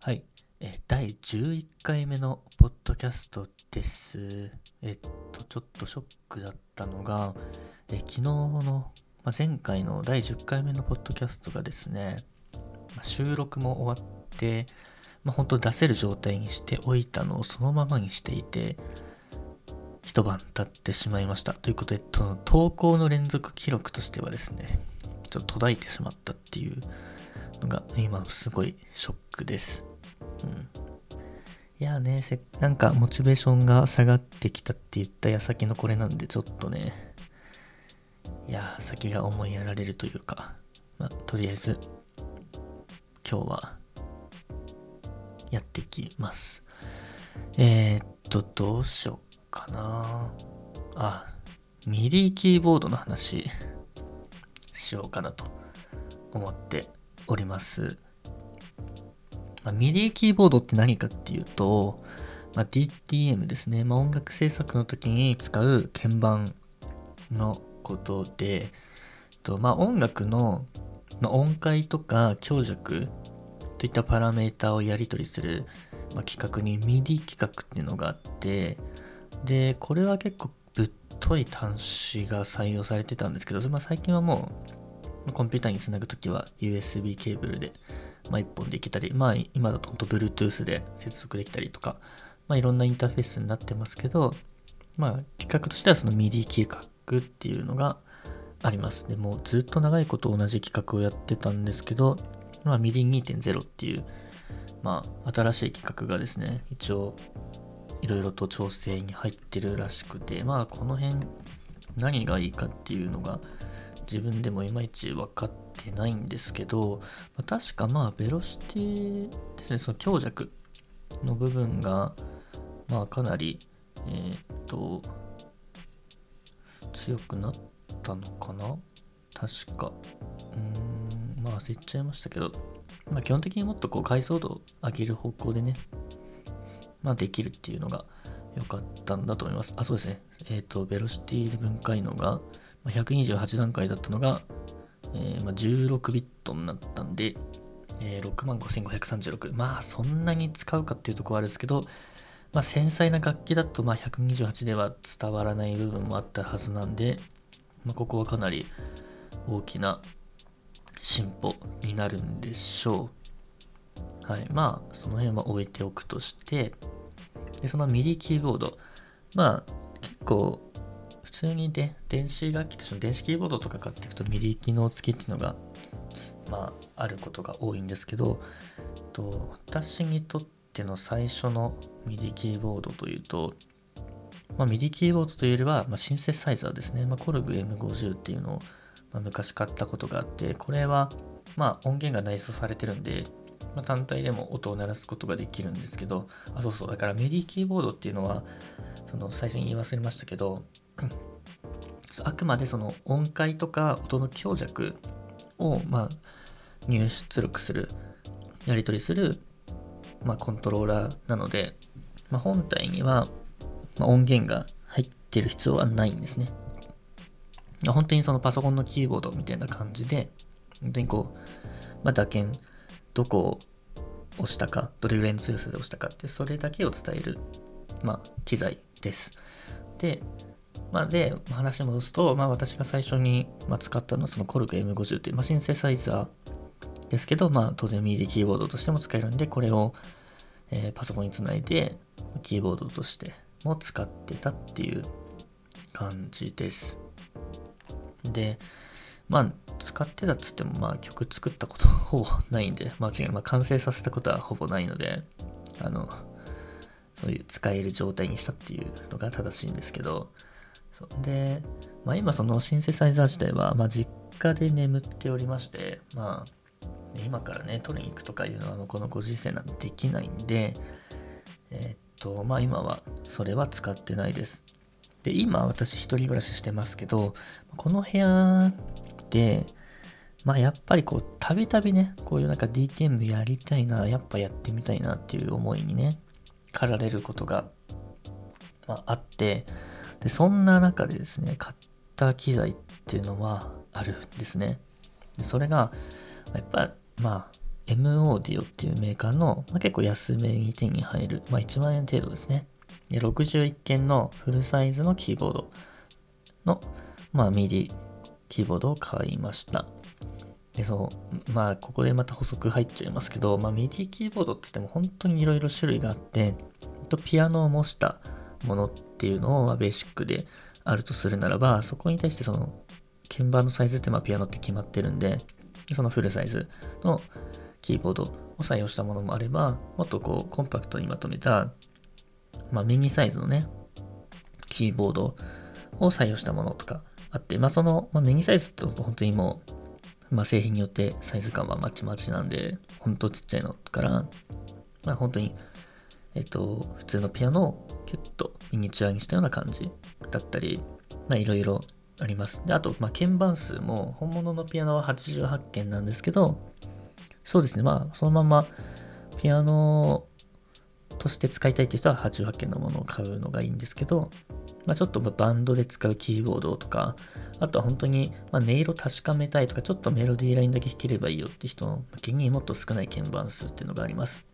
はい。え、第11回目のポッドキャストです。えっと、ちょっとショックだったのが、え昨日の、ま、前回の第10回目のポッドキャストがですね、ま収録も終わって、まあ、本当出せる状態にしておいたのをそのままにしていて、一晩経ってしまいました。ということで、投稿の連続記録としてはですね、ちょっと途絶えてしまったっていうのが今すごいショックです。うん。いやね、せなんかモチベーションが下がってきたって言った矢先のこれなんでちょっとね、いや、先が思いやられるというか、まあ、とりあえず今日はやっていきます。えー、っと、どうしようかな。あ、ミディキーボードの話しようかなと思っております。まあ、ミディキーボードって何かっていうと、まあ、DTM ですね。まあ、音楽制作の時に使う鍵盤のことで、とまあ、音楽の、まあ、音階とか強弱といったパラメータをやり取りする、まあ、企画に MIDI 企画っていうのがあって、で、これは結構ぶっとい端子が採用されてたんですけど、まあ、最近はもうコンピューターにつなぐときは USB ケーブルで、まあ、1本でいけたり、まあ、今だと本当 Bluetooth で接続できたりとか、まあ、いろんなインターフェースになってますけど、まあ、企画としてはその MIDI 企画っていうのがあります。でもうずっと長いこと同じ企画をやってたんですけど、まあ、MIDI2.0 っていう、まあ、新しい企画がですね、一応、いろいろと調整に入ってるらしくて、まあ、この辺、何がいいかっていうのが、自分でもいまいち分かってないんですけど、まあ確かまあ、ベロシティですね、その強弱の部分が、まあ、かなり、えーっと、強くなったのかな？確か。うーん、まあ、忘れちゃいましたけど、まあ、基本的にもっとこう解像度を上げる方向でね、まあ、できるっていうのが良かったんだと思います。あ、そうですね。えっ、と、ベロシティ分解能が128段階だったのが、えーまあ、16ビットになったんで、えー、65,536。まあ、そんなに使うかっていうとこはあるんですけど、まあ、繊細な楽器だと、まあ、128では伝わらない部分もあったはずなんで、まあ、ここはかなり大きな進歩になるんでしょう。はい。まあ、その辺は置いておくとして、で、その MIDI キーボード。まあ、結構、通にで、電子楽器としての電子キーボードとか買っていくと MIDI 機能付きっていうのが、まあ、あることが多いんですけど、と私にとっての最初のミディキーボードというと、まあ、ミディキーボードというよりは、まあ、シンセサイザーですね。まあ、コルグ M50 っていうのを、まあ、昔買ったことがあって、これは、まあ、音源が内蔵されてるんで、まあ、単体でも音を鳴らすことができるんですけど、あ、そうそう、だからメディキーボードっていうのは、その最初に言い忘れましたけど、あくまでその音階とか音の強弱を、まあ、入出力する、やり取りする、まあ、コントローラーなので、まあ、本体には、ま、音源が入ってる必要はないんですね。本当にそのパソコンのキーボードみたいな感じで、本当にこう、まあ、打鍵、どこを押したか、どれぐらいの強さで押したかって、それだけを伝える、まあ、機材です。で、まあ、で、話戻すと、まあ、私が最初に、使ったのはそのコルグ M50 っていう、まあ、シンセサイザーですけど、まあ、当然 MIDI キーボードとしても使えるんで、これを、えーパソコンにつないで、キーボードとしても使ってたっていう感じです。で、まあ、使ってたっつっても、まあ、曲作ったことほぼないんで、まあ、違う、まあ、完成させたことはほぼないので、あの、そういう使える状態にしたっていうのが正しいんですけど、そうで、まあ、今そのシンセサイザー自体は、まあ、実家で眠っておりまして、まあ、今からね、取りに行くとかいうのは、このご時世なんでできないんで、えーっと、まあ今はそれは使ってないです。で、今私一人暮らししてますけど、この部屋で、まあやっぱりこう、たびたびね、こういうなんか DTM やりたいな、やっぱやってみたいなっていう思いにね、駆られることが、まあ、あって、で、そんな中でですね、買った機材っていうのはあるんですね。でそれが、やっぱ、まあ、M オーディオっていうメーカーの、まあ、結構安めに手に入る、まあ、1万円程度ですね。で61件のフルサイズのキーボードの、まあ、MIDI キーボードを買いました。で、そう、まあ、ここでまた補足入っちゃいますけど、まあ、MIDI キーボードって言っても本当にいろいろ種類があって、ピアノを模したものっていうのを、ベーシックであるとするならば、そこに対してその、鍵盤のサイズってまあピアノって決まってるんで、そのフルサイズのキーボードを採用したものもあれば、もっとこうコンパクトにまとめた、まあ、ミニサイズのね、キーボードを採用したものとかあって、まあ、その、まあ、ミニサイズって本当にもう、まあ、製品によってサイズ感はまちまちなんで、本当ちっちゃいのから、まあ、本当に、えっと、普通のピアノをキュッとミニチュアにしたような感じだったり、まあ、いろいろあります。で、あと、まあ、鍵盤数も、本物のピアノは88件なんですけど、そうですね、まあ、そのまま、ピアノとして使いたいという人は88件のものを買うのがいいんですけど、まあ、ちょっとバンドで使うキーボードとか、あとは本当に、ま音色確かめたいとか、ちょっとメロディーラインだけ弾ければいいよって人の向けにもっと少ない鍵盤数っていうのがあります。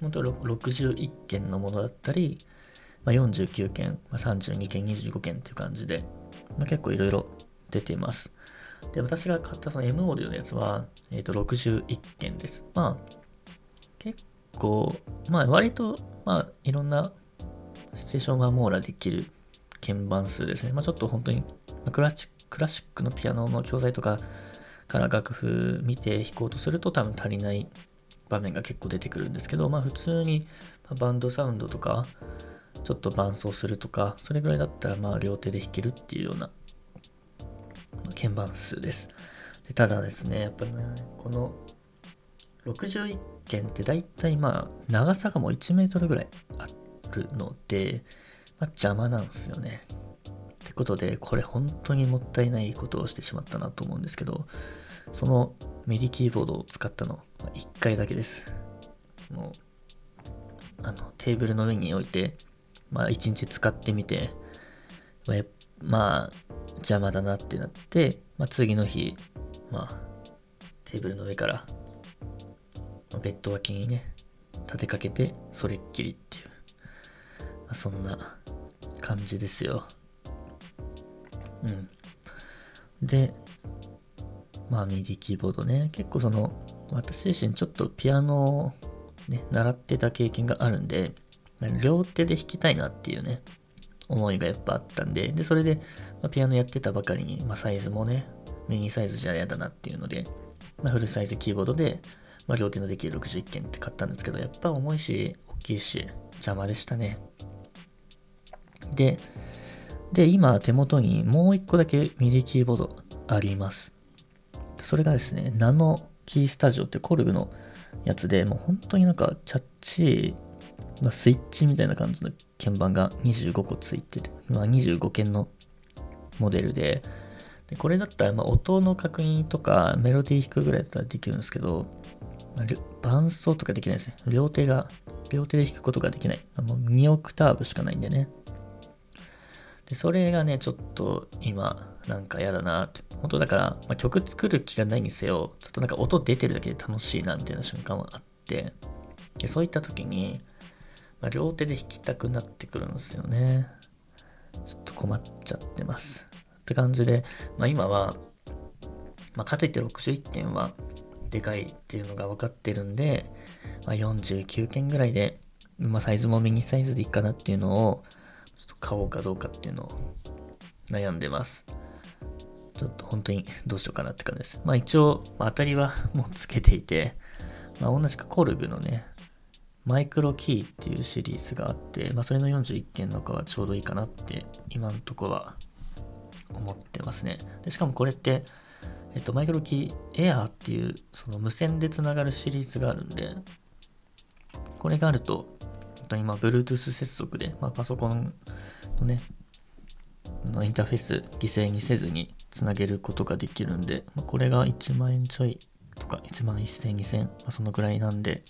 本当61件のものだったり、まあ、49件、まあ、32件、25件っていう感じで、まあ、結構いろいろ出ています。で、私が買ったその M オーディオのやつは、えっ、ー、と、61件です。まあ、結構、まあ、割と、まあ、いろんなシチュエーションが網羅できる鍵盤数ですね。まあ、ちょっと本当にクラシクラシックのピアノの教材とかから楽譜見て弾こうとすると多分足りない場面が結構出てくるんですけど、まあ普通にバンドサウンドとか、ちょっと伴奏するとか、それぐらいだったらまあ両手で弾けるっていうような鍵盤数です。でただですね、やっぱね、この61件って大体まあ長さがもう1メートルぐらいあるので、まあ、邪魔なんですよね。ってことで、これ本当にもったいないことをしてしまったなと思うんですけど、そのミディキーボードを使ったの、まあ、1回だけです。もう、あの、テーブルの上に置いて、まあ1日使ってみて、まあ、まあ、邪魔だなってなって、まあ、次の日、まあ、テーブルの上から、ベッド脇にね、立てかけて、それっきりっていう、まあ、そんな感じですよ。うん。で、まあ、ミディキーボードね、結構その、私自身ちょっとピアノをね、習ってた経験があるんで、両手で弾きたいなっていうね、思いがやっぱあったんで、で、それで、まあ、ピアノやってたばかりに、まあ、サイズもね、ミニサイズじゃ嫌だなっていうので、まあ、フルサイズキーボードで、まあ、両手のできる61件って買ったんですけど、やっぱ重いし、大きいし、邪魔でしたね。で、で、今手元にもう一個だけミディキーボードあります。それがですね、ナノキースタジオってコルグのやつで、もう本当になんかチャッチー、まあ、スイッチみたいな感じの鍵盤が25個ついてて、まあ、25件のモデルで、でこれだったらま音の確認とかメロディー弾くぐらいだったらできるんですけど、まあ、伴奏とかできないですね。両手が、両手で弾くことができない。もう2オクターブしかないんでね。で、それがね、ちょっと今、なんか嫌だなって。本当だから、まあ、曲作る気がないにせよ、ちょっとなんか音出てるだけで楽しいなみたいな瞬間はあって、でそういった時に、まあ、両手で弾きたくなってくるんですよね。ちょっと困っちゃってます。って感じで、まあ、今は、まあ、かといって61件はでかいっていうのが分かってるんで、まあ、49件ぐらいで、まあ、サイズもミニサイズでいいかなっていうのを、ちょっと買おうかどうかっていうのを悩んでます。ちょっと本当にどうしようかなって感じです。まあ一応、当たりはもうつけていて、まあ同じくコルグのね、マイクロキーっていうシリーズがあって、まあそれの41件の中はちょうどいいかなって今のところは思ってますね。でしかもこれって、えっと、マイクロキーエアーっていうその無線でつながるシリーズがあるんで、これがあると、本当にまあ Bluetooth 接続で、まあ、パソコンのね、のインターフェース犠牲にせずにつなげることができるんで、まあ、これが1万円ちょいとか1万1000、2000、まあ、そのぐらいなんで、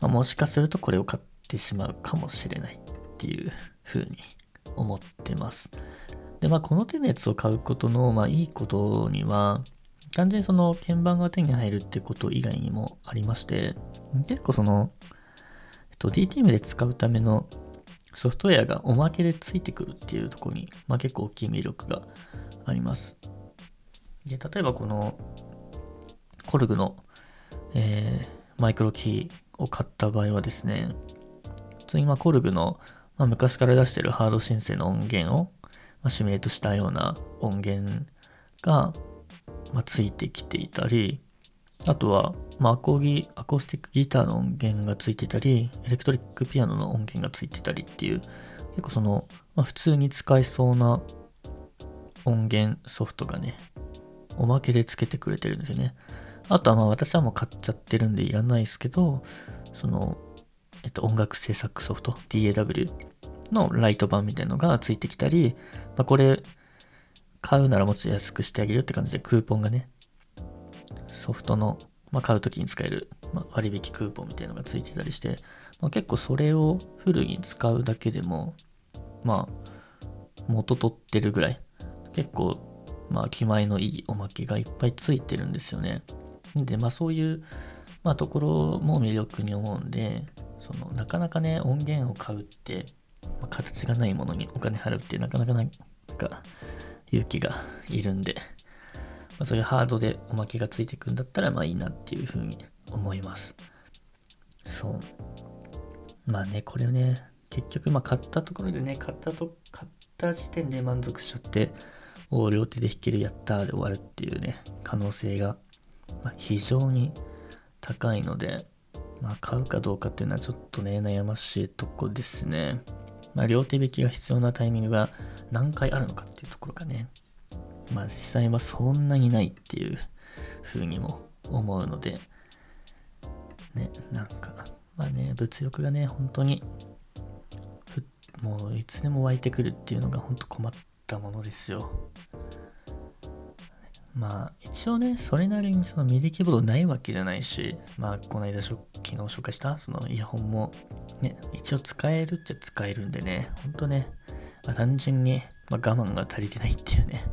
まあ、もしかするとこれを買ってしまうかもしれないっていうふうに思ってます。で、まあこの手のやつを買うことの、まあいいことには、単純にその鍵盤が手に入るってこと以外にもありまして、結構その、と、DTM で使うためのソフトウェアがおまけでついてくるっていうところに、まあ、結構大きい魅力があります。で、例えばこのコルグの、えー、マイクロキーを買った場合はですね、今コルグの、まあ、昔から出してるハード申請の音源を、まあ、シミュレートしたような音源が、ま、ついてきていたり、あとは、まあ、アコギ、アコースティックギターの音源がついてたり、エレクトリックピアノの音源がついてたりっていう、結構その、まあ、普通に使えそうな音源ソフトがね、おまけでつけてくれてるんですよね。あとはまあ私はもう買っちゃってるんでいらないですけど、その、えっと、音楽制作ソフト、DAW のライト版みたいのがついてきたり、まあ、これ、買うならもっと安くしてあげるって感じでクーポンがね、ソフトの、まあ、買うときに使える、まあ、割引クーポンみたいなのがついてたりして、まあ、結構それをフルに使うだけでも、まあ、元取ってるぐらい、結構、まあ、気前のいいおまけがいっぱいついてるんですよね。で、まあそういう、まあところも魅力に思うんで、そのなかなかね、音源を買うって、まあ、形がないものにお金払うってなかなかなんか勇気がいるんで、まあ、そういうハードでおまけがついてくんだったらまあいいなっていうふうに思います。そう。まあね、これをね、結局まあ買ったところでね、買ったと、買った時点で満足しちゃって、お両手で弾けるやったーで終わるっていうね、可能性がまあ、非常に高いので、まあ、買うかどうかっていうのはちょっとね、悩ましいとこですね。まあ、両手引きが必要なタイミングが何回あるのかっていうところがね、まあ、実際はそんなにないっていうふうにも思うので、ね、なんか、まあね、物欲がね、本当に、もういつでも湧いてくるっていうのが本当困ったものですよ。まあ一応ね、それなりにそのミディキーボードないわけじゃないし、まあこの間昨日紹介したそのイヤホンもね、一応使えるっちゃ使えるんでね、ほんとね、まあ、単純に、まあ、我慢が足りてないっていうね、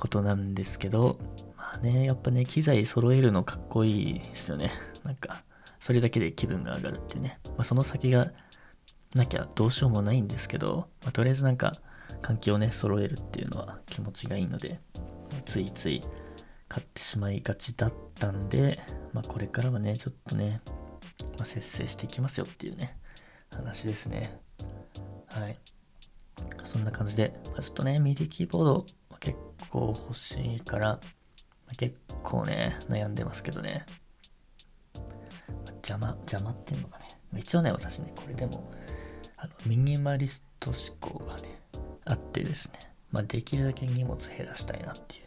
ことなんですけど、まあね、やっぱね、機材揃えるのかっこいいですよね。なんか、それだけで気分が上がるっていうね。まあその先がなきゃどうしようもないんですけど、まあ、とりあえずなんか環境をね、揃えるっていうのは気持ちがいいので、ついつい買ってしまいがちだったんで、まあ、これからはね、ちょっとね、まあ、節制していきますよっていうね、話ですね。はい。そんな感じで、まあ、ちょっとね、ミディキーボード結構欲しいから、結構ね、悩んでますけどね。邪魔、邪魔っていうのがね、一応ね、私ね、これでも、あの、ミニマリスト思考がね、あってですね、まあ、できるだけ荷物減らしたいなっていう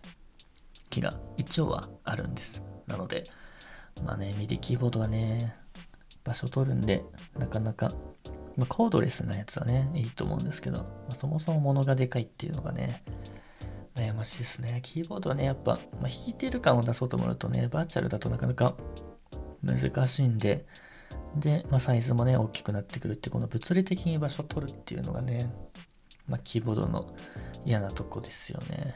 気が一応はあるんです。なので、まあね、ミディキーボードはね、場所取るんで、なかなか、まあ、コードレスなやつはね、いいと思うんですけど、まあ、そもそも物がでかいっていうのがね、悩ましいですね。キーボードはね、やっぱ、まあ、弾いてる感を出そうと思うとね、バーチャルだとなかなか難しいんで、で、まあ、サイズもね、大きくなってくるって、この物理的に場所を取るっていうのがね、まあ、キーボードの嫌なとこですよね。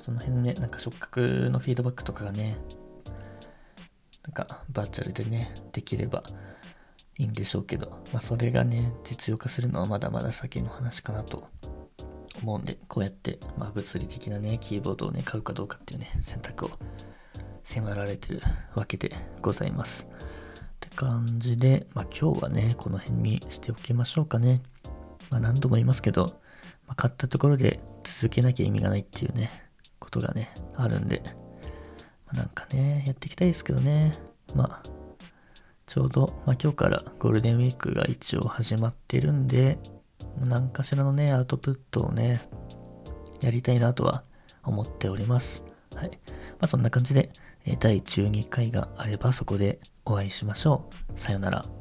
その辺ね、なんか触覚のフィードバックとかがね、なんかバーチャルでね、できればいいんでしょうけど、まあそれがね、実用化するのはまだまだ先の話かなと思うんで、こうやって、まあ物理的なね、キーボードをね、買うかどうかっていうね、選択を迫られてるわけでございます。って感じで、まあ今日はね、この辺にしておきましょうかね。まあ何度も言いますけど、まあ、買ったところで続けなきゃ意味がないっていうね、ことがね、あるんで、まあ、なんかね、やっていきたいですけどね、まあ、ちょうど、まあ、今日からゴールデンウィークが一応始まってるんで、何かしらのね、アウトプットをね、やりたいなとは思っております。はい。まあ、そんな感じで、第12回があればそこでお会いしましょう。さよなら。